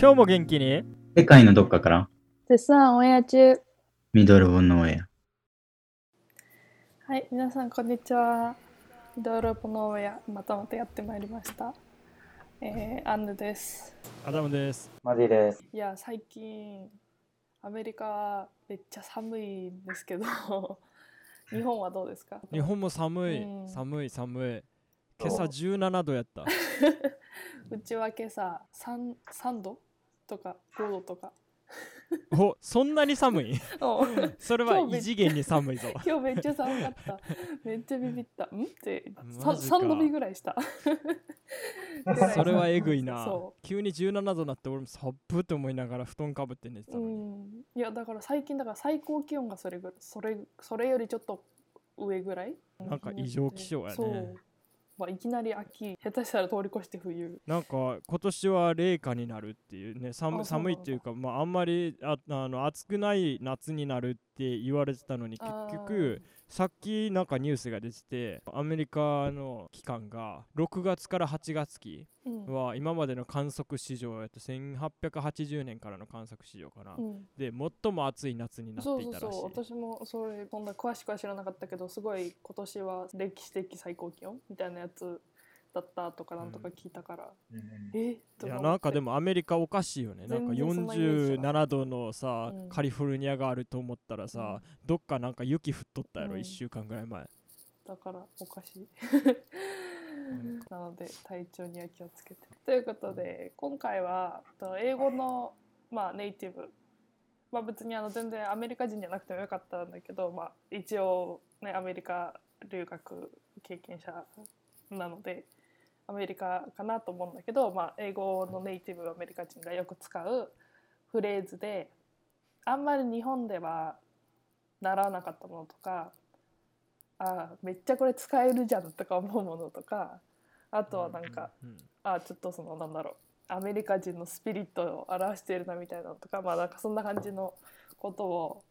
今日も元気に？世界のどっかから絶賛オンエア中。ミドルボンの親。はい、皆さんこんにちは。ミドルボのオンエア、またまたやってまいりました。えー、アンヌです。アダムです。マジです。いや、最近、アメリカめっちゃ寒いんですけど、日本はどうですか？日本も寒い、うん寒い寒い。今朝17度やった。うちは今朝 3, 3度とか5度とか。おそんなに寒い？おそれは異次元に寒いぞ。今日めっちゃ寒かった。めっちゃビビった。ん？ってマジか 3, 度目 ぐらいした。それはえぐいなそ。急に17度になって俺もサップって思いながら布団かぶって寝てたうのに。ん、いやだから最近だから最高気温がそれぐそれそれよりちょっと上ぐらい？なんか異常気象やねそう、まあ、いきなり秋下手したら通り越して冬。なんか今年は冷夏になるっていうね寒寒いっていうか、まあ、あんまりああの暑くない夏になるって言われてたのに結局さっきなんかニュースが出ててアメリカの期間が6月から8月期うん。は今までの観測史上やと1880年からの観測史上かな、うん。で最も暑い夏になっそうそうていたらしい。そう私もそれそんな詳しくは知らなかったけどすごい今年は歴史的最高気温みたいなやつだったとかなんとか聞いたから、え？いやなんかでもアメリカおかしいよね。なんか全然そんなイメージは47度のさ、うん。カリフォルニアがあると思ったらさ、どっかなんか雪降っとったやろ、うん。1週間ぐらい前。だからおかしい。なので体調には気をつけて。ということで今回はと英語の、まあ、ネイティブ、まあ、別にあの全然アメリカ人じゃなくてもよかったんだけど、まあ、一応、ね、アメリカ留学経験者なのでアメリカかなと思うんだけど、まあ、英語のネイティブアメリカ人がよく使うフレーズであんまり日本では習わなかったものとかあめっちゃこれ使えるじゃんとか思うものとかあとはなんか、うんうんあちょっとそのなんだろうアメリカ人のスピリットを表しているなみたいなのとかまあなんかそんな感じのことを、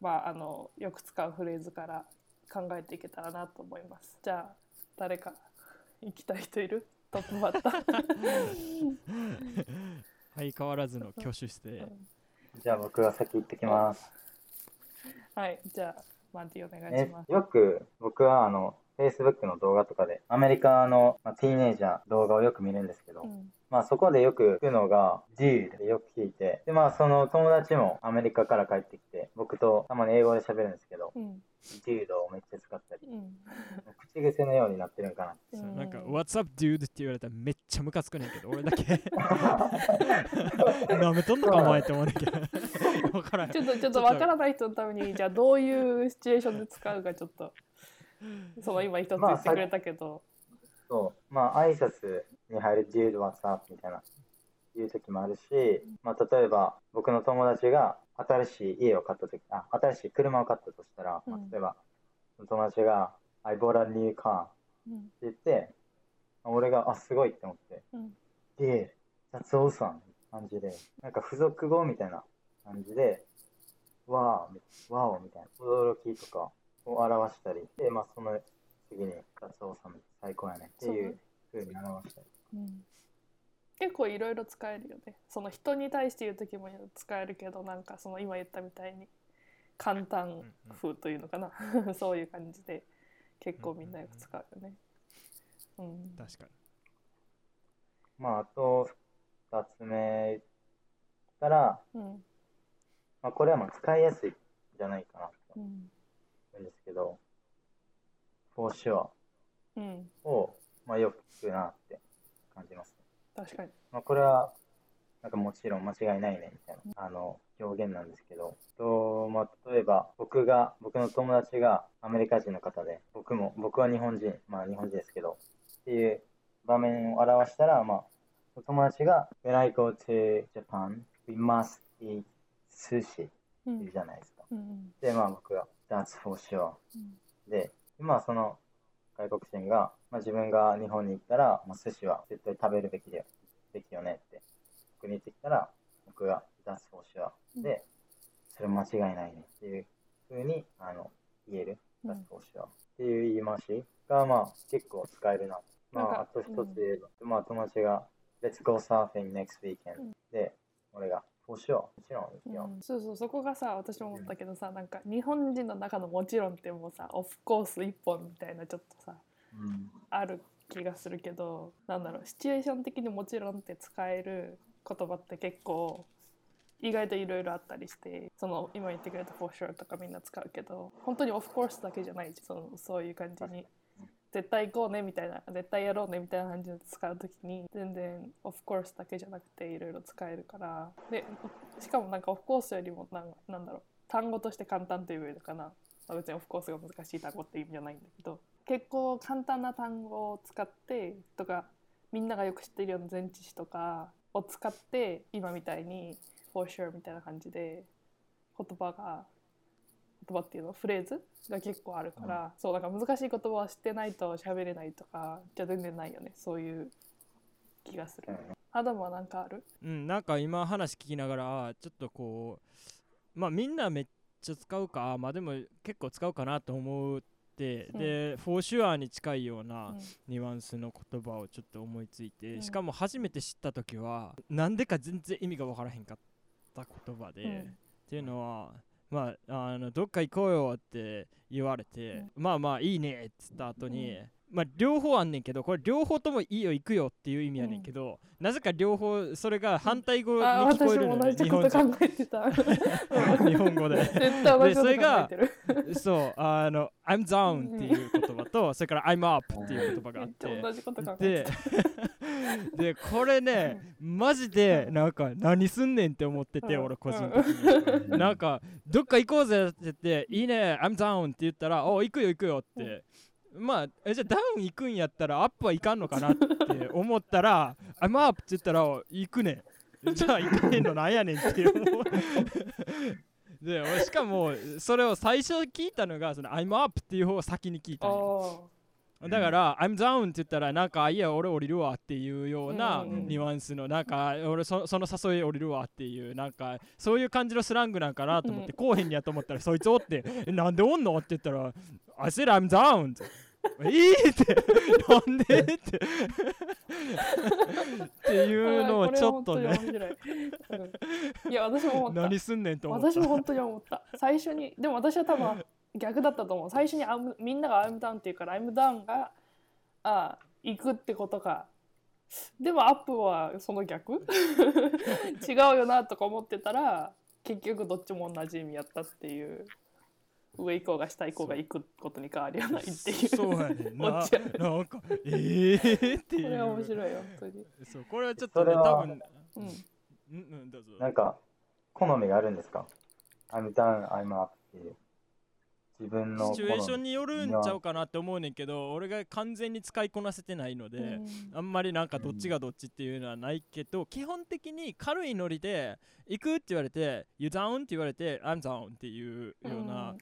まあ、あのよく使うフレーズから考えていけたらなと思います。じゃあ誰か行きたい人いる？トップバッター。相変わらずの挙手して、じゃあ僕が先行ってきます。はいじゃあマンティお願いえします。よく僕はあの Facebook の動画とかでアメリカの、まあ、ティーネイジャー動画をよく見るんですけど、うんまあそこでよく聞くのが Dude でよく聞いてでまあその友達もアメリカから帰ってきて僕とたまに英語で喋るんですけどうん Dude をめっちゃ使ったり。うん。口癖のようになってるんかな。そううんなんか「What's up dude?」って言われたらめっちゃムカつくねんけど俺だけ。なめとんのかお前って思うねんけど。分からん。ちょっとちょっとわからない人のためにじゃあどういうシチュエーションで使うかちょっと。その今一つ言ってくれたけど、そう。まあ挨拶に入る Dude what's up みたいな。言う時もあるし、まあ、例えば僕の友達が新しい家を買った時あ新しい車を買ったとしたら、まあうん例えば友達が I bought a new car ってうん言って俺があすごいって思ってうん、that's awesome 感じでなんか付属語みたいな感じでわーわおみたいな驚きとかを表したりでまあその次に that's awesome 最高やねっていうふう。に表したり。うん結構いろいろ使えるよね。その人に対して言う時も使えるけどなんかその今言ったみたいに簡単風というのかな。そういう感じで結構みんなよく使うよね。うん。確かに。まああと2つ目言ったら、うん。まあ、これはまあ使いやすいんじゃないかなとうん。思うんですけど for sure うん、を、まあ、よく聞くなって感じます確かに。まあ、これは、なんかもちろん間違いないねみたいな、あの、表現なんですけど、と、まあ、例えば、僕が、僕の友達がアメリカ人の方で、僕も、僕は日本人、まあ日本人ですけど、っていう場面を表したら、まあ、友達が、When I go to Japan, we must eat sushi うっていうんじゃないですか。うん。で、まあ僕が、That's for sure うん。で、まあその外国人が、まあ、自分が日本に行ったら、まあ、寿司は絶対食べるべきだよべきよねって僕に言ってきたら、僕が出す方針は。で、それ間違いないねっていうふうにあの言える。うん。出す方針は。っていう言い回しが、まあ、結構使えるな。まあ、あと一つ言えば、まあ、友達が、Let's go surfing next weekend、うん。で、俺が、For sure、もちろんよ。うんそうそうそこがさ私も思ったけどさなんか日本人の中のもちろんってもうさオフコース一本みたいなちょっとさうん。ある気がするけどなんだろうシチュエーション的にもちろんって使える言葉って結構意外といろいろあったりしてその今言ってくれた「for sure」とかみんな使うけど本当にオフコースだけじゃないそのそういう感じに絶対行こうねみたいな絶対やろうねみたいな感じで使う時に全然オフコースだけじゃなくていろいろ使えるから。でしかもなんかオフコースよりもなんなんだろう単語として簡単というよりかな、まあ、別にオフコースが難しい単語って意味じゃないんだけど結構簡単な単語を使ってとかみんながよく知っているような前置詞とかを使って今みたいに「for sure」みたいな感じで言葉が葉っていうのフレーズが結構あるから、そうだから難しい言葉は知ってないと喋れないとかじゃ全然ないよね。そういう気がする。アダムは何かある？うん、なんか今話聞きながらちょっとこうまあみんなめっちゃ使うかまあでも結構使うかなと思って、うん。でフォーシュアーに近いようなうん。ニュアンスの言葉をちょっと思いついて、うん。しかも初めて知った時はなんでか全然意味が分からへんかった言葉で、うん。っていうのはまああのどっか行こうよって言われて、まあまあいいねっつった後に、うんまあ両方あんねんけどこれ両方ともいいよ行くよっていう意味やねんけど、なぜか両方それが反対語にあ聞こえるのね、日じこと本考えてた。人 日本語で。絶対同じこと考えてる。そうあの I'm down っていう言葉とそれから I'm up っていう言葉があって。でて でこれねマジでなんか何すんねんって思ってて、うん。俺個人的に、なんかどっか行こうぜって言っていいね I'm down って言ったらお行くよ行くよって、まあえじゃあダウン行くんやったらアップはいかんのかなって思ったら I'm up って言ったら行くねん。じゃあ行かへんのなんやねんって思う。で俺しかもそれを最初聞いたのがその I'm up っていう方を先に聞いたあんよー。だから、I'm down って言ったら、なんか、いや、俺降りるわっていうようなニュアンスの、なんか、俺そ、その誘い降りるわっていう、なんか、そういう感じのスラングなんかなと思って、うん。こうへんやと思ったら、そいつおって、えなんでおんの？って言ったら、I said I'm down って。いいって、なんでって。っていうのをちょっとね、い。や私も思った。何すんねんと思った。私も本当に思った。最初にでも私は多分逆だったと思う。最初にアムみんなが「I'm down」って言うから「I'm down が」あ行くってことか。でもアップはその逆？違うよなとか思ってたら結局どっちも同じ意味やったっていう上行こうが下行こうが行くことに変わりはないっていうそうやねんな。なんか、えーっていう。これは面白いよ本当にそう、これはちょっとね、それは多分、うんうん、うん、どうぞ。なんか、好みがあるんですか ?I'm down, I'm up っていう。自分の。シチュエーションによるんちゃうかなって思うねんけど俺が完全に使いこなせてないので、うん。あんまりなんかどっちがどっちっていうのはないけど、基本的に軽いノリで行くって言われて You down って言われて I'm down っていうような、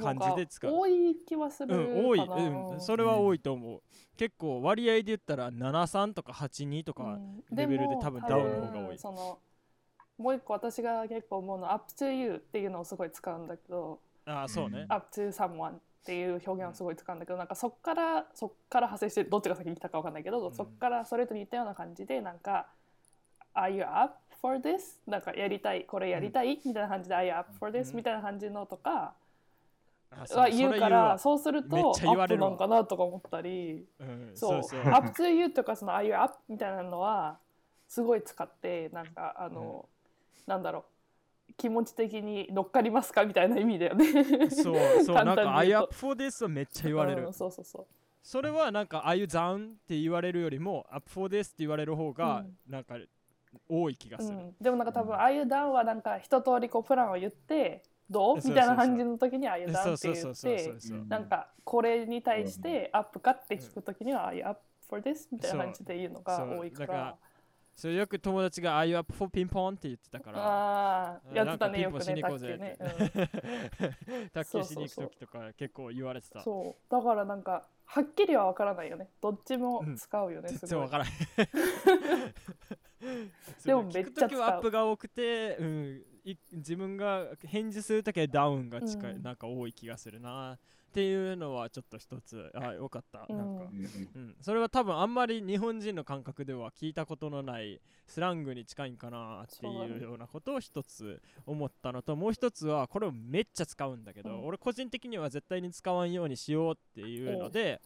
感じで使う。多い気はするかな、うん多い、うん、それは多いと思う、結構割合で言ったら73とか82とか、うん。レベルで多分ダウンの方が多い。でももう一個私が結構思うのは up to you っていうのをすごい使うんだけど、ああそうね、up to someone っていう表現をすごい使うんだけどなんかそっからそっから派生してどっちが先に来たかわかんないけど、ん。そっからそれと似たような感じでなんか Are you up for this? なんかやりたいこれやりたい、みたいな感じで Are you up for this?、うん。みたいな感じのとかは言うからわそうするとアップなんかなとか思ったり。うん、そそううそう。up to you とかその are you up? みたいなのはすごい使ってなんかあの、なんだろう気持ち的に乗っかりますかみたいな意味だよね。そうそう なんかめっちゃ言われる、うんそうそうそう。それはなんか Are you down って言われるよりも Up for this って言われる方がうん。なんか多い気がする、うん、でもなんか多分、ああいうダウンはなんか一通りこうプランを言ってどう？みたいな感じの時にああいうダウンって言ってなんかこれに対してアップかって聞く時にはああいうアップ for this みたいな感じで言うのが多いからそれよく友達が Are you up for ピンポンって言ってたから。ああやってたねなんかピンポンしよくね卓に行こうぜ球ね。うん。卓球しに行く時とか結構言われてた。そう。だからなんかはっきりは分からないよね。どっちも使うよね、全すごい。然わからない。でもめっちゃ使う。聞く時はアップが多くて、うん、い自分が返事するときはダウンが近い、うん。なんか多い気がするなっていうのはちょっと一つあよかった、うん。なんか。うん。それは多分あんまり日本人の感覚では聞いたことのないスラングに近いんかなっていうようなことを一つ思ったのともう一つはこれをめっちゃ使うんだけど、うん。俺個人的には絶対に使わんようにしようっていうので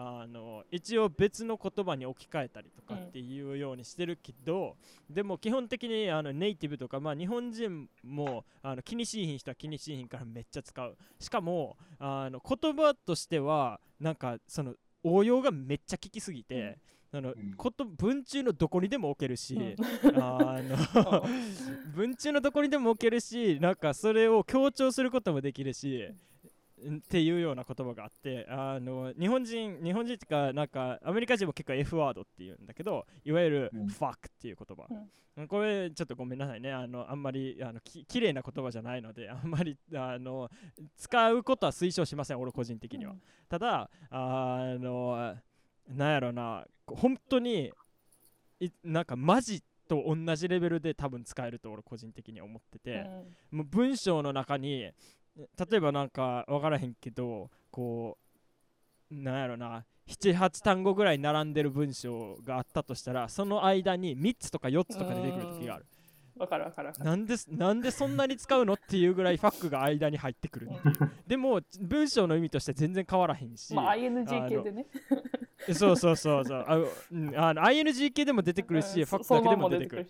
あの一応別の言葉に置き換えたりとかっていうようにしてるけど、でも基本的にあのネイティブとか、まあ、日本人もあの気にしいひん人は気にしいひんからめっちゃ使う。しかもあの言葉としてはなんかその応用がめっちゃ効きすぎて、あのうん。こと文中のどこにでも置けるし、うん。あの 文中のどこにでも置けるしなんかそれを強調することもできるし、っていうような言葉があってあの日本人日本人っていうかなんかアメリカ人も結構 F ワードっていうんだけどいわゆるうん。fuck っていう言葉、これちょっとごめんなさいね。あのあんまりあのき綺麗な言葉じゃないのであんまりあの使うことは推奨しません俺個人的には、ただあのなんやろな本当にいなんかマジと同じレベルで多分使えると俺個人的には思ってて、もう文章の中に例えばなんか分からへんけどこうなんやろな78単語ぐらい並んでる文章があったとしたらその間に3つとか4つとか出てくる時があるわかる。わかるわかるなんでなんでそんなに使うのっていうぐらいファックが間に入ってくるっていうでも文章の意味として全然変わらへんし、まあ ING 系でね。そうそうそうそう。あの、うん、あの ING 系でも出てくるし、うんファックだけでも出てくる。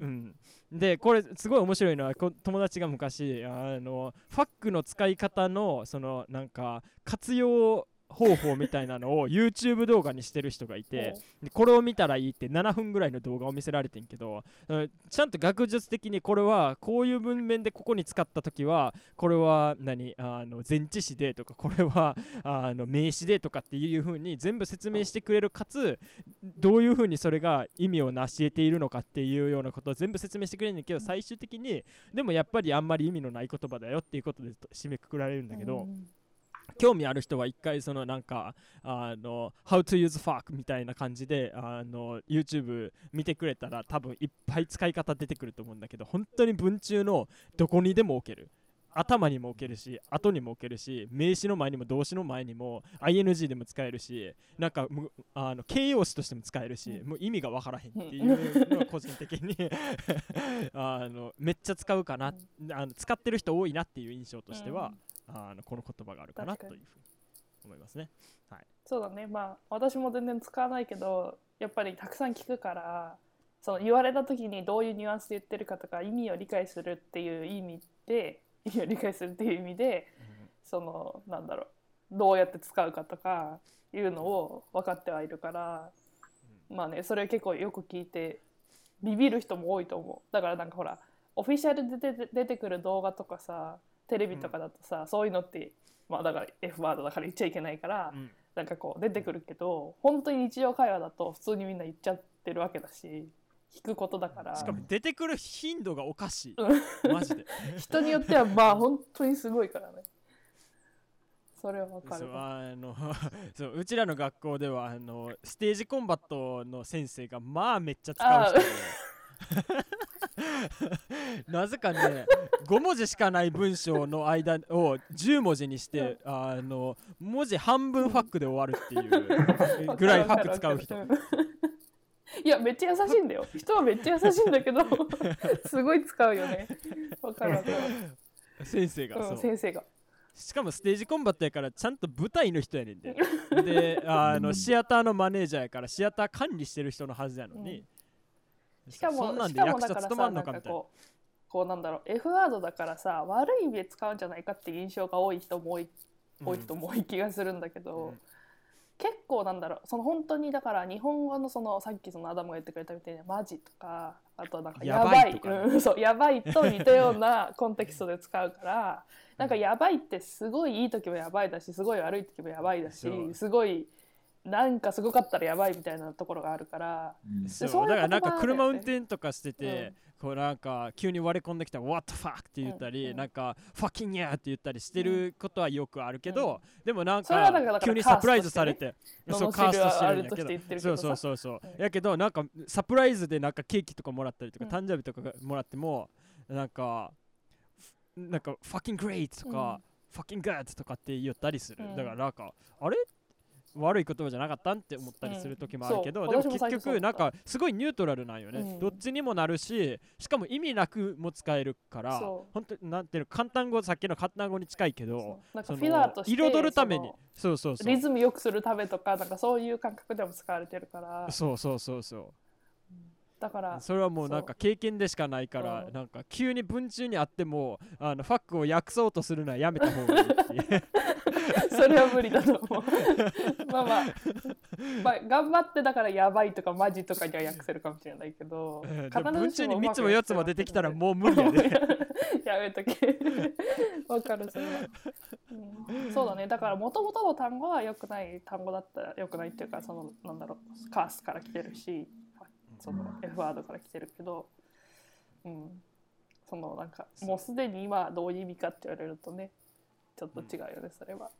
うん、でこれすごい面白いのはこ友達が昔あのファックの使い方のそのなんか活用方法みたいなのを YouTube 動画にしてる人がいてでこれを見たらいいって7分ぐらいの動画を見せられてんけどうんちゃんと学術的にこれはこういう文面でここに使った時はこれは何？あの前置詞でとかこれはあの名詞でとかっていう風に全部説明してくれるかつどういう風にそれが意味を成し得ているのかっていうようなことを全部説明してくれるんだけど最終的にでもやっぱりあんまり意味のない言葉だよっていうことで締めくくられるんだけど、うん興味ある人は一回そのなんかあの How to use fuck みたいな感じであの YouTube 見てくれたら多分いっぱい使い方出てくると思うんだけど本当に文中のどこにでも置ける。頭にも置けるし後にも置けるし名詞の前にも動詞の前にも ING でも使えるしなんかむあの形容詞としても使えるし、うん。もう意味がわからへんっていうのは個人的に あのめっちゃ使うかな、あの使ってる人多いなっていう印象としては、あのこの言葉があるかなというふうに思いますね。そうだね。まあ私も全然使わないけどやっぱりたくさん聞くからその言われた時にどういうニュアンスで言ってるかとか意味を理解するっていう意味で 意味を理解するっていう意味でそのなんだろうどうやって使うかとかいうのを分かってはいるからまあねそれ結構よく聞いてビビる人も多いと思う。だからなんかほらオフィシャルで出て出てくる動画とかさテレビとかだとさ、そういうのってまあだから F ワードだから言っちゃいけないから、うん。なんかこう出てくるけど本当に日常会話だと普通にみんな言っちゃってるわけだし聞くことだから。しかも出てくる頻度がおかしい。うん。マジで。人によってはまあ本当にすごいからね。それはわかる。そうあの そううちらの学校ではあのステージコンバットの先生がまあめっちゃ使う人で なぜかね5文字しかない文章の間を10文字にしてあの文字半分ファックで終わるっていうぐらいファック使う人。いやめっちゃ優しいんだよ。人はめっちゃ優しいんだけど すごい使うよね。わかるわかる、先生がうん、そう。先生が。しかもステージコンバットやからちゃんと舞台の人やねんで。であのシアターのマネージャーやからシアター管理してる人のはずやのに、しかもそんなんしかもだからさな。なんかこうこうなんだろう。F ワードだからさ悪い意味で使うんじゃないかっていう印象が多い人も多い多い人も多い気がするんだけど、うん。結構なんだろう。その本当にだから日本語のそのさっきそのアダムが言ってくれたみたいにマジとかあとなんかややばいばいうん、そうやばいと似たようなコンテキストで使うからなんかやばいってすごいいい時もやばいだしすごい悪い時もやばいだしすごいなんかすごかったらやばいみたいなところがあるからうん。そうだからなんか車運転とかしてて、こうなんか急に割れ込んできたら「What the fuck」って言ったり、うん。うん。なんか「fucking yeah」って言ったりしてることはよくあるけど、でもなんそれはだか急にサプライズされてそうカーストしてるんや罵りとして言ってけどそうそうそうそう、うん。やけどなんかサプライズでなんかケーキとかもらったりとか、うん。誕生日とかがもらってもなんかなんか「fucking great」とか、fucking good とかって言ったりする、うん。だからなんかあれ悪い言葉じゃなかったんって思ったりする時もあるけど、う。んでも結局なんかすごいニュートラルなんよね、うん。どっちにもなるししかも意味なくも使えるから本当になんていうの簡単語さっきの簡単語に近いけどなんかそフィラーとして彩るために。そうそうそう。リズム良くするためとかなんかそういう感覚でも使われてるから。そうそうそうそう。だからそれはもう。なんか経験でしかないからうん。なんか急に文中にあってもあのファックを訳そうとするのはやめた方がいいっていう それは無理だと思う。まあまあ、まあ、頑張ってだからやばいとかマジとかには訳せるかもしれないけどうん必ずしも文中に3うまくつも4つも出てきたらもう無理やで。やめとけ。わかるそれは、うん。そうだね。だからもともとの単語は良くない単語だったら良くないっていうかそのなんだろう。カースから来てるしその F ワードから来てるけど。うん。そのなんかもうすでに今どういう意味かって言われるとねちょっと違うよねそれは。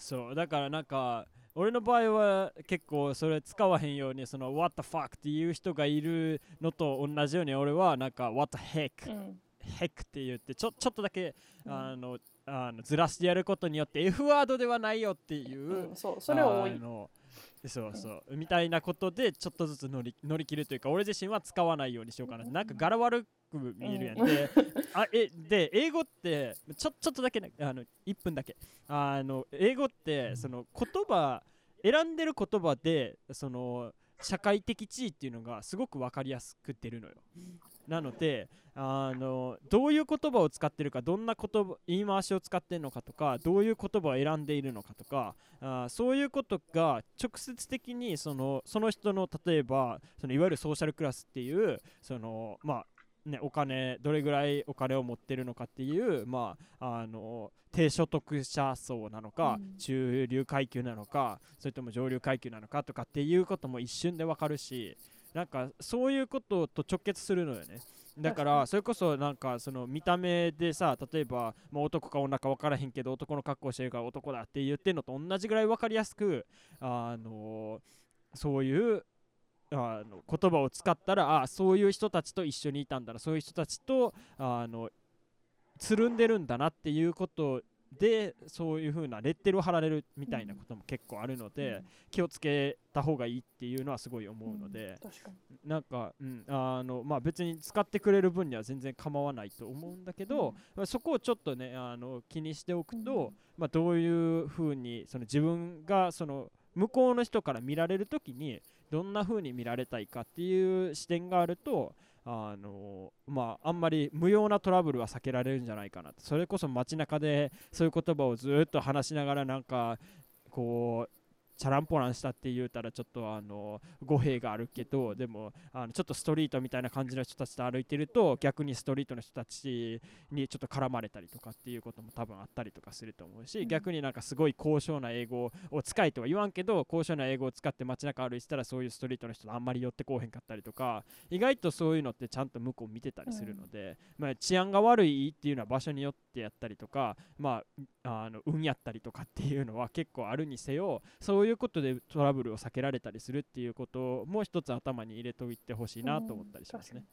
そうだからなんか俺の場合は結構それ使わへんようにその What the fuck っていう人がいるのと同じように俺はなんか What the heck うん。heck って言ってちょちょっとだけうん。あのあのずらしてやることによって F ワードではないよっていう、うん、そうそれは多い。そうそう、みたいなことでちょっとずつ乗り乗り切るというか俺自身は使わないようにしようかな。なんか柄悪く見えるやん、うん。であえで英語ってちょちょっとだけねあの1分だけ。あの英語ってその言葉選んでる言葉でその社会的地位っていうのがすごく分かりやすく出るのよ。なのであのどういう言葉を使ってるかどんな言葉言い回しを使ってるのかとかどういう言葉を選んでいるのかとかあーそういうことが直接的にそのその人の例えばそのいわゆるソーシャルクラスっていうそのまあね、お金どれぐらいお金を持ってるのかっていう、まあ、あの低所得者層なのか、うん。中流階級なのかそれとも上流階級なのかとかっていうことも一瞬でわかるしなんかそういうことと直結するのよね。だからに。それこそなんかその見た目でさ例えば、まあ、男か女か分からへんけど男の格好してるから男だって言ってんのと同じぐらい分かりやすくあのそういうあの言葉を使ったらあそういう人たちと一緒にいたんだなそういう人たちとあのつるんでるんだなっていうことでそういう風なレッテルを貼られるみたいなことも結構あるので、気をつけた方がいいっていうのはすごい思うので、確かに。なんか、うん、あのまあ別に使ってくれる分には全然構わないと思うんだけど、まあそこをちょっとねあの気にしておくと、うんまあ、どういうふうにその自分がその向こうの人から見られるときにどんな風に見られたいかっていう視点があるとあのまああんまり無用なトラブルは避けられるんじゃないかなと。それこそ街中でそういう言葉をずっと話しながらなんかこうチャランポランしたって言うたらちょっとあの語弊があるけどでもあのちょっとストリートみたいな感じの人たちと歩いてると逆にストリートの人たちにちょっと絡まれたりとかっていうことも多分あったりとかすると思うし、うん。逆になんかすごい高尚な英語を使いとは言わんけど高尚な英語を使って街中歩いてたらそういうストリートの人とあんまり寄ってこうへんかったりとか意外とそういうのってちゃんと向こう見てたりするので、まあ、治安が悪いっていうのは場所によってやったりとか、まあ、あの運やったりとかっていうのは結構あるにせよそういうことでトラブルを避けられたりするっていうことも一つ頭に入れておいてほしいなと思ったりしますね。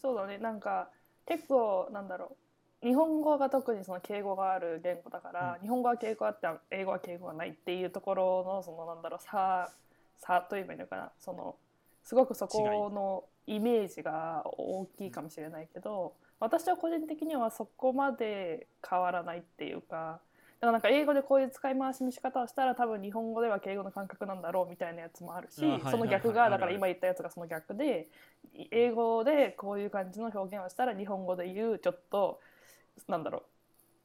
そうだね。なんか結構なんだろう日本語が特にその敬語がある言語だから、日本語は敬語あって英語は敬語がないっていうところのそのなんだろう差差といえばいいのかな。そのすごくそこのイメージが大きいかもしれないけど私は個人的にはそこまで変わらないっていうかだからなんか英語でこういう使い回しの仕方をしたら多分日本語では敬語の感覚なんだろうみたいなやつもあるしその逆がだから今言ったやつがその逆で英語でこういう感じの表現をしたら日本語で言うちょっとなんだろう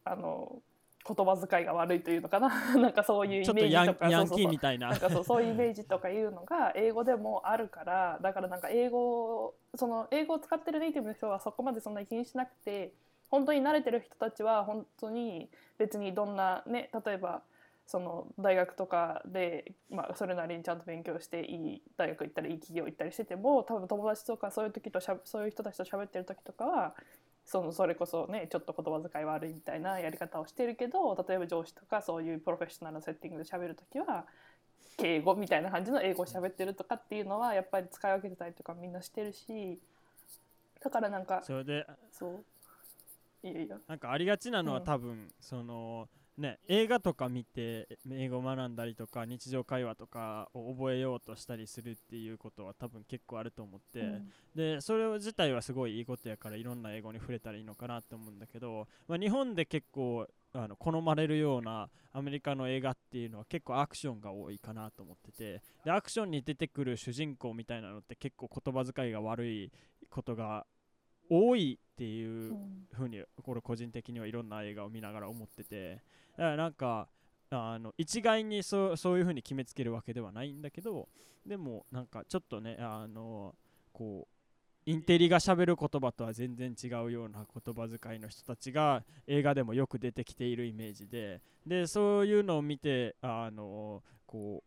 あの言葉遣いが悪いというのかな。なんかそういうイメージとか。ヤンキーみたいな。なんかそうそういうイメージとかいうのが英語でもあるからだからなんか英語その英語を使ってるネイティブの人はそこまでそんなに気にしなくて本当に慣れてる人たちは本当に別にどんなね例えばその大学とかで、まあ、それなりにちゃんと勉強していい大学行ったりいい企業行ったりしてても多分友達とかそういう時としゃそういう人たちと喋ってる時とかはそのそれこそねちょっと言葉遣い悪いみたいなやり方をしてるけど例えば上司とかそういうプロフェッショナルなセッティングで喋る時は敬語みたいな感じの英語を喋ってるとかっていうのはやっぱり使い分けてたりとかみんなしてるしだからなんかそれでそう。いやいや。なんかありがちなのはうん。多分、そのね、映画とか見て英語を学んだりとか日常会話とかを覚えようとしたりするっていうことは多分結構あると思って、うん。でそれ自体はすごいいいことやからいろんな英語に触れたらいいのかなって思うんだけど、まあ、日本で結構あの好まれるようなアメリカの映画っていうのは結構アクションが多いかなと思っててでアクションに出てくる主人公みたいなのって結構言葉遣いが悪いことが多いっていうう。んふうにこれ個人的にはいろんな映画を見ながら思ってて。だからなんかあの一概にそうそういうふうに決めつけるわけではないんだけどでもなんかちょっとねあのこうインテリがしゃべる言葉とは全然違うような言葉遣いの人たちが映画でもよく出てきているイメージで。でそういうのを見てあのこ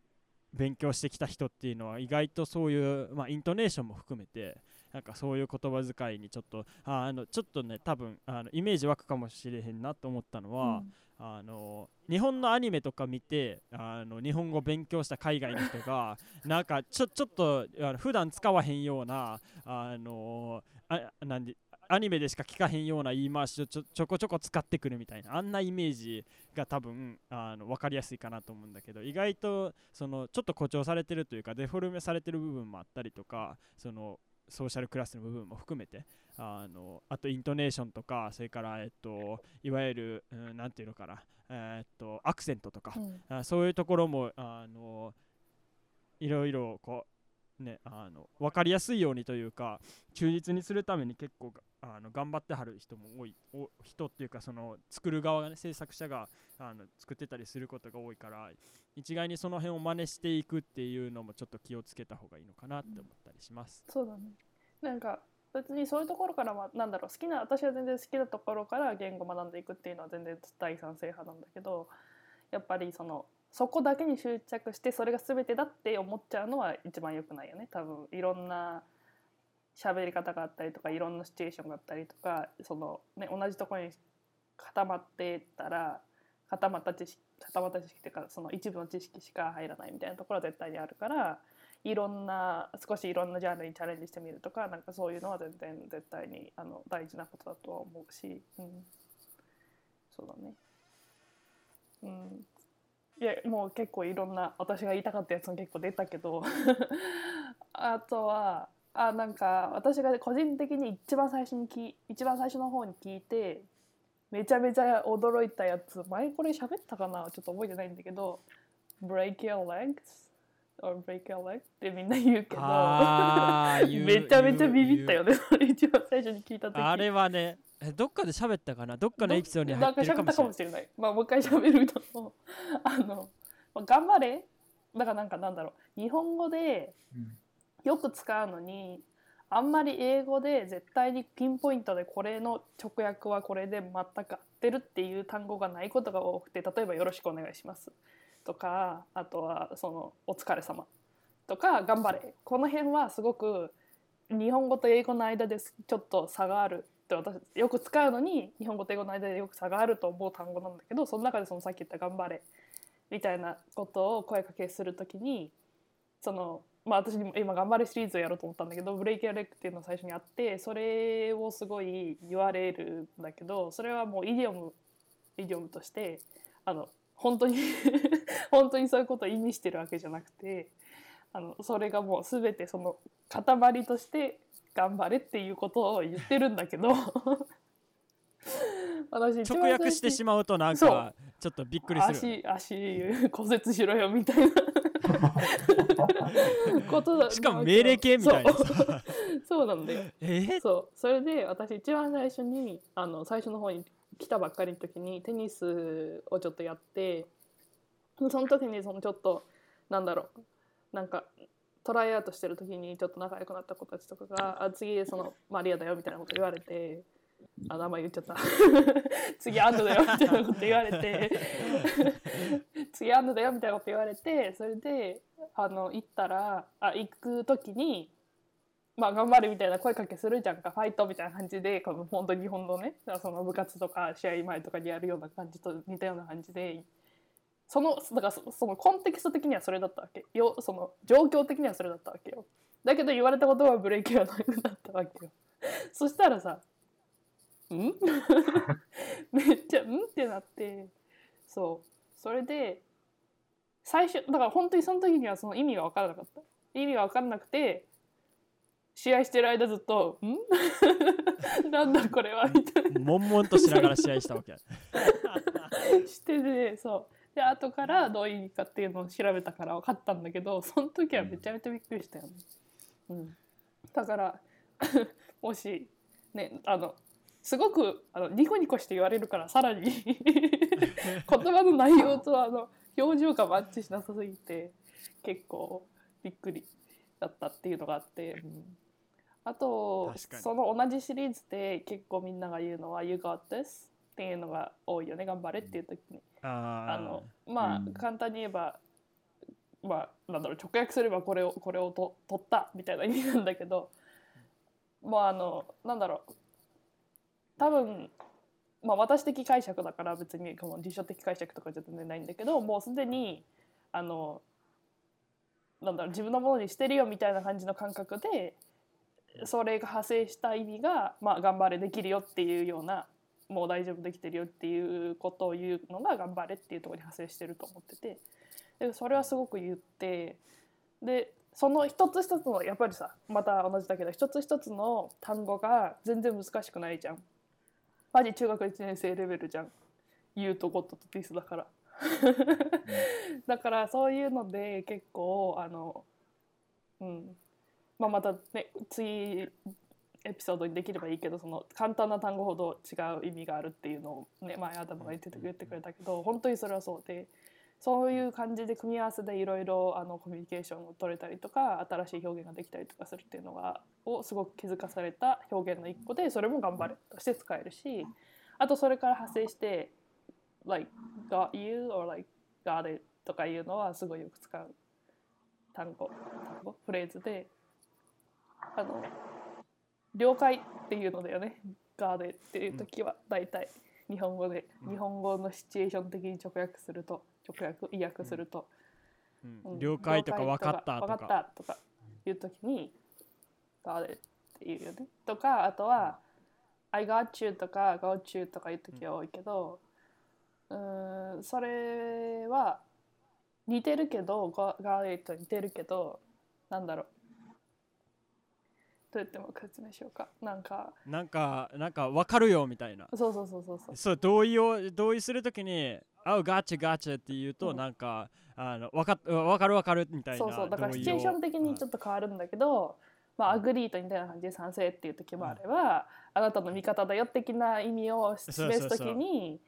う勉強してきた人っていうのは意外とそういう、まあ、イントネーションも含めてなんかそういう言葉遣いにちょっとああのちょっとね多分あのイメージ湧くかもしれへんなと思ったのは、あの日本のアニメとか見てあの日本語勉強した海外の人が なんかちょちょっとあの普段使わへんようなあのあなんでアニメでしか聞かへんような言い回しをちょちょこちょこ使ってくるみたいなあんなイメージが多分あの分かりやすいかなと思うんだけど意外とそのちょっと誇張されてるというかデフォルメされてる部分もあったりとかそのソーシャルクラスの部分も含めてあのあとイントネーションとかそれから、えっと、いわゆる、うん、なんていうのかな、えっと、アクセントとか、うん。あそういうところもあのいろいろこうねあの分かりやすいようにというか忠実にするために結構があの頑張ってはる人も多いお人っていうかその作る側がね制作者があの作ってたりすることが多いから一概にその辺を真似していくっていうのもちょっと気をつけた方がいいのかなって思ったりします。そうだねなんか別にそういうところからはなんだろう好きな私は全然好きなところから言語を学んでいくっていうのは全然第三性派なんだけどやっぱりそのそこだけに執着してそれが全てだって思っちゃうのは一番良くないよね多分いろんな喋り方があったりとかいろんなシチュエーションがあったりとかその、ね、同じところに固まってたら固まった知識固まった知識っていうかその一部の知識しか入らないみたいなところは絶対にあるからいろんな少しいろんなジャンルにチャレンジしてみるとかなんかそういうのは全然絶対にあの大事なことだとは思うし、うん、そうだね。うんいやもう結構いろんな私が言いたかったやつも結構出たけど あとはあなんか私が個人的に一番最初にき一番最初の方に聞いてめちゃめちゃ驚いたやつ前これ喋ったかな？ちょっと覚えてないんだけど「break your legs」or break your leg ってみんな言うけど めちゃめちゃビビったよね。それ一番最初に聞いた時。あれはねえどっかで喋ったかな？どっかのエピソードに入ってるかもしれない。まあもう一回喋ると あの、まあ、頑張れ。だからなんかなんだろう。日本語でうんよく使うのにあんまり英語で絶対にピンポイントでこれの直訳はこれで全く合ってるっていう単語がないことが多くて例えば「よろしくお願いします」とかあとはその「お疲れ様とか「頑張れ」この辺はすごく日本語と英語の間でちょっと差があるって私よく使うのに日本語と英語の間でよく差があると思う単語なんだけどその中でそのさっき言った「頑張れ」みたいなことを声かけするときにそのまあ私にも今「頑張れ」シリーズをやろうと思ったんだけど「ブレイキアレック」っていうのが最初にあってそれをすごい言われるんだけどそれはもうイディオムイディオムとしてあの本当に 本当にそういうことを意味してるわけじゃなくてあのそれがもう全てその塊として頑張れっていうことを言ってるんだけど 私直訳してしまうとなんかちょっとびっくりする足足骨折しろよみたいなことだしかも命令形みたいな。そう。さそうなんだよ。え？ーそう。それで私一番最初にあの最初の方に来たばっかりの時にテニスをちょっとやってその時にそのちょっとなんだろう。なんかトライアウトしてる時にちょっと仲良くなった子たちとかが「あ次そのマリアだよ」みたいなこと言われて。あ名前言っちゃった。次アンドだよみたいなこと言われて 次アンドだよみたいなこと言われてそれであの行ったらあ行く時にまあ頑張れみたいな声かけするじゃんか。ファイトみたいな感じでこの本当に日本のねその部活とか試合前とかにやるような感じと似たような感じで。そのだからそそのコンテキスト的にはそれだったわけ。よその状況的にはそれだったわけよ。だけど言われたことはブレーキがなくなったわけよ。そしたらさ「ん?」めっちゃ「ん?」ってなってそうそれで最初だから本当にその時にはその意味が分からなかった。意味が分からなくて試合してる間ずっと「ん？なんだこれは」みたいな。悶々としながら試合したわけ。しててそう。で後からどういう意味かっていうのを調べたから分かったんだけどその時はめちゃめちゃびっくりしたよね。うん、だから もしねあのすごくあのニコニコして言われるからさらに言葉の内容とあの表情がマッチしなさすぎて結構びっくりだったっていうのがあって、うん。あとその同じシリーズで結構みんなが言うのは「You got this」っていうのが多いよね。頑張れっていう時に。ああのまあ、うん。簡単に言えばまあなんだろう直訳すればこれをこれをと取ったみたいな意味なんだけどまああのなんだろう。多分まあ私的解釈だから別にこの辞書的解釈とかじゃ全然ないんだけどもうすでにあのなんだろう自分のものにしてるよみたいな感じの感覚でそれが派生した意味が、まあ、頑張れできるよっていうようなもう大丈夫できてるよっていうことを言うのが頑張れっていうところに派生してると思っててでそれはすごく言ってでその一つ一つのやっぱりさまた同じだけど一つ一つの単語が全然難しくないじゃん。マジ中学1年生レベルじゃん。言うとゴッドとティスだから。だからそういうので結構あのうんまあまたね次エピソードにできればいいけどその簡単な単語ほど違う意味があるっていうのをね前アダムが言ってて言ってくれたけど本当にそれはそうでそういう感じで組み合わせでいろいろあのコミュニケーションを取れたりとか新しい表現ができたりとかするっていうのがをすごく気づかされた表現の一個でそれも頑張れとして使えるしあとそれから派生して「like got you」or like got it とかいうのはすごいよく使う単語単語フレーズであの了解っていうのだよね。ガーデっていう時は大体日本語で日本語のシチュエーション的に直訳すると。直訳意訳すると、うん。うん。了解とか分かったとか。分かったとかいう時にガーデっていうよね。とかあとは I got you とか got you とかいう時は多いけどうーんそれは似てるけど got it と似てるけどなんだろう。どうやっても説明しようか。なんかなんかなんか分かるよみたいな。そうそうそうそうそう。そう同意を同意するときに「あ gotcha gotcha」って言うと、うん。なんかあの分かっ分かる分かるみたいなそうそうだからシチュエーション的にちょっと変わるんだけど、まあ agree と似たような感じで賛成っていう時もあれば、あなたの味方だよ的な意味を示す時に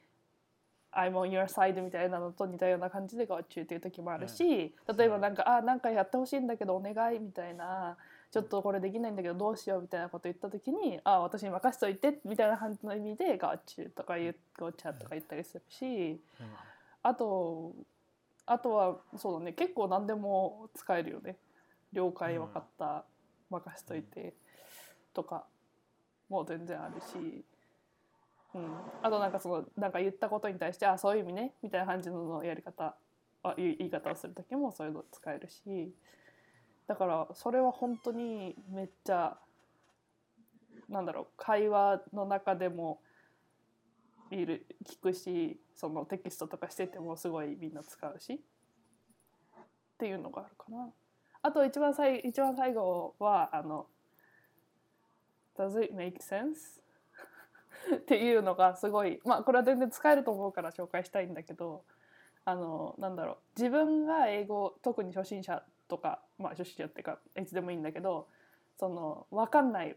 I'm on your side みたいなのと似たような感じで got you っていう時もあるし、例えばなんか、あなんかやってほしいんだけどお願いみたいなちょっとこれできないんだけどどうしようみたいなこと言った時にあ私に任せといてみたいな感じの意味で got you とか言う got you とか言ったりするし、あとあとはそうだね結構何でも使えるよね。了解分かった、任せといてとかも全然あるし、うん、あとなんかそのなんか言ったことに対してあそういう意味ねみたいな感じのやり方あ言い言い方をする時もそういうの使えるしだからそれは本当にめっちゃなんだろう会話の中でもいる聞くしそのテキストとかしててもすごいみんな使うしっていうのがあるかな。あと一番最一番最後はあの「Does it make sense? 」っていうのがすごいまあこれは全然使えると思うから紹介したいんだけどあのなんだろう自分が英語特に初心者とかまあ初心者っていうかいつでもいいんだけどその分かんない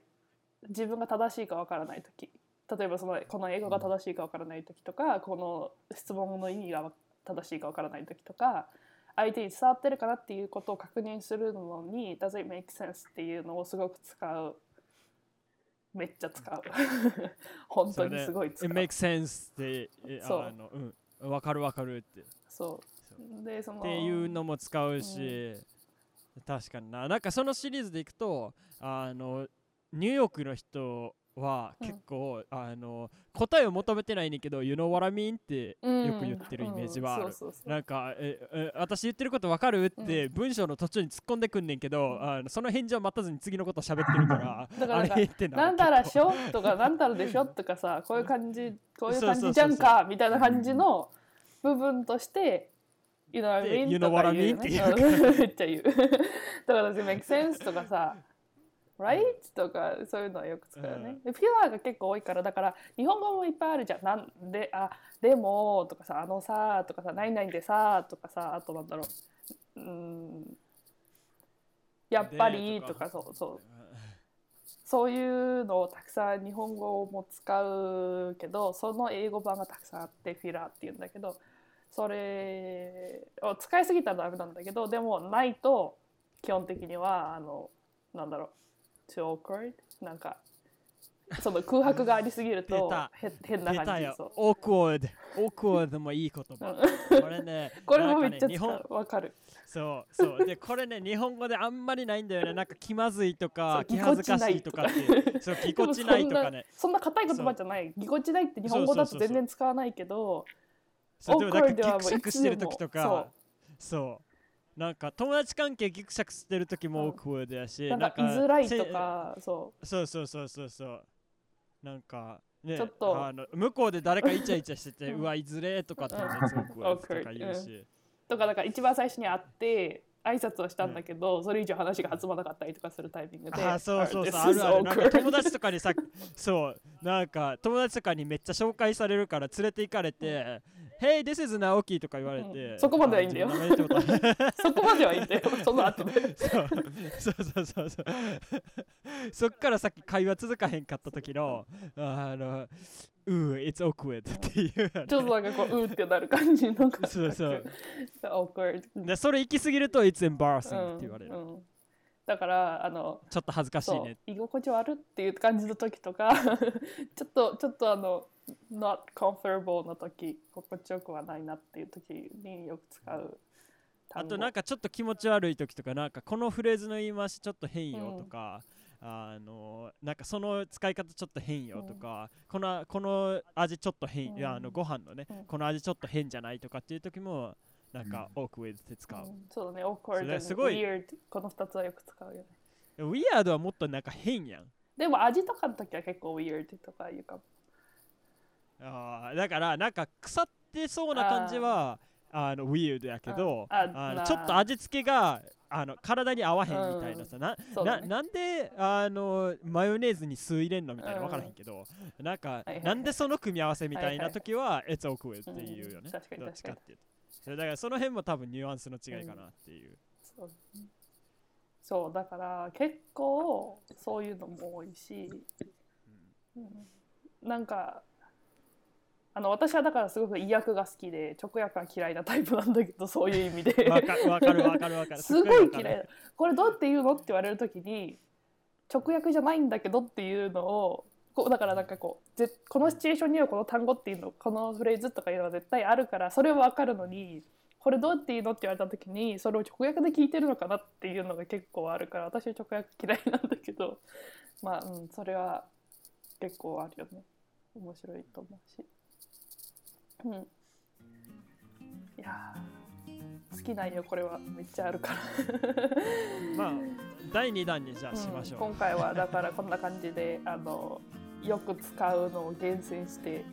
自分が正しいか分からない時例えばそのこの英語が正しいか分からない時とかこの質問の意味が正しいか分からない時とか相手に伝わってるかなっていうことを確認するのに「Does it make sense?」っていうのをすごく使う。めっちゃ使う。本当にすごい使使う。It makes sense ってえそう。あの、うん、分かる分かるって。そう。でそのっていうのも使うし、確かにな。なんかそのシリーズでいくとあのニューヨークの人はうん。結構、あの答えを求めてないねんけど「You know what I mean?」ってうんよく言ってるイメージはある。なんかええ私言ってること分かる？って文章の途中に突っ込んでくんねんけど、あのその返事を待たずに次のこと喋ってるから だからなんかあれってななんだら結しょ？とかなんだらでしょ？とかさこういう感じこういう感じじゃんか？みたいな感じの部分として、You know what I で mean? You と know what か I mean ってね。言ううんめっちゃ言う。だから私、make sense とかさ、right? とかそういうのはよく使うよね。で、フィラーが結構多いから、だから日本語もいっぱいあるじゃん。なんで、あ、でもとかさ、あのさとかさ、何々でさとかさ、あとなんだろう。うん。やっぱりでとかそうそうそういうのをたくさん日本語も使うけどその英語版がたくさんあってフィラーっていうんだけどそれを使いすぎたらダメなんだけどでもないと基本的にはあのなんだろう too awkward なんかその空白がありすぎると変な感じそう。オークワード。オークワードもいい言葉。う んこれね、これもめっちゃねかるそうそう。で、これね、日本語であんまりないんだよね。なんか気まずいとか、気恥ずかしいとかって。そう、ぎこちないとかね。そんな硬い言葉じゃないぎこちないって日本語だと全然使わないけどそうでもなんかギクシャクしてる時といか、そう。なんか友達関係ギクシャクしてる時もオークワードやし、なんか言いづらいとせかそそう。そうそうそうそう。なんか、ね、ちょっと。あの向こうで誰かイチャイチャしてて、うん。うわ、いずれとかってうんめっちゃオークワードとか言うし。うとかだから一番最初に会って挨拶をしたんだけど、それ以上話が弾まなかったりとかするタイミングであーそうそうそうあるある。友達とかにさそうなんか友達とかにめっちゃ紹介されるから連れて行かれて「Hey this is Naoki」とか言われて、うん。そこまではいいんだよ。そこまではいいんだよ。その後で。そうそうそうそうそう。そっからさっき会話続かへんかった時のあの「うー it's awkward」っていう。ちょっとなんかこううーってなる感じのそうそう。Awkward でそれ行き過ぎると「it's embarrassing」って言われる、うんうん。だからあのちょっと恥ずかしいね。居心地悪っていう感じの時とか ちょっとちょっとあの not comfortable の時心地よくはないなっていう時によく使う。あとなんかちょっと気持ち悪い時とかなんかこのフレーズの言い回しちょっと変よとか、あのなんかその使い方ちょっと変よとか、このこの味ちょっと変、うん。いやあのご飯のね、うん。この味ちょっと変じゃないとかっていう時もなんか awkward って使う、うん。そうだね awkward それ and すごい。weird この2つはよく使うよね。weird はもっとなんか変やん。でも味とかの時は結構 weird とか言うかも。あーだからなんか腐ってそうな感じはあの weird やけどあのなちょっと味付けがあの体に合わへんみたいなさ、うだね。ななんであのマヨネーズに酢入れんのみたいなうん分からへんけど、なんか、はいはいなんでその組み合わせみたいはいはない時は It's awkward っていうよね、うんどっちかっていうと。それだからその辺も多分ニュアンスの違いかなっていう、そうそうだから結構そういうのも多いし、うん。なんかあの私はだからすごく意訳が好きで直訳は嫌いなタイプなんだけどそういう意味で。わかわかるわかるわかる。すごい嫌い。だこれどうやって言うのって言われる時に直訳じゃないんだけどっていうのをこうだからなんかこうぜこのシチュエーションにはこの単語っていうのこのフレーズとかいうのは絶対あるからそれは分かるのにこれどうやって言うのって言われた時にそれを直訳で聞いてるのかなっていうのが結構あるから私は直訳嫌いなんだけどまあうんそれは結構あるよね。面白いと思うしうん。いやー好きなんよこれは。めっちゃあるから。まあ第2弾にじゃあしましょう、うん今回はだからこんな感じであのよく使うのを厳選して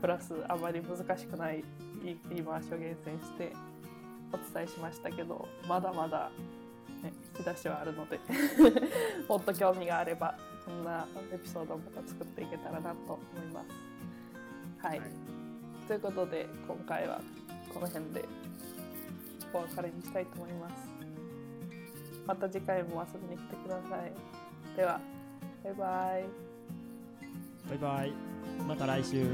プラスあまり難しくない言い回しを厳選してお伝えしましたけどまだまだ、ね、引き出しはあるので もっと興味があればこんなエピソードをまた作っていけたらなと思います。はい、はいということで今回はこの辺でお別れにしたいと思います。また次回も遊びに来てください。では、バイバイ。バイバイまた来週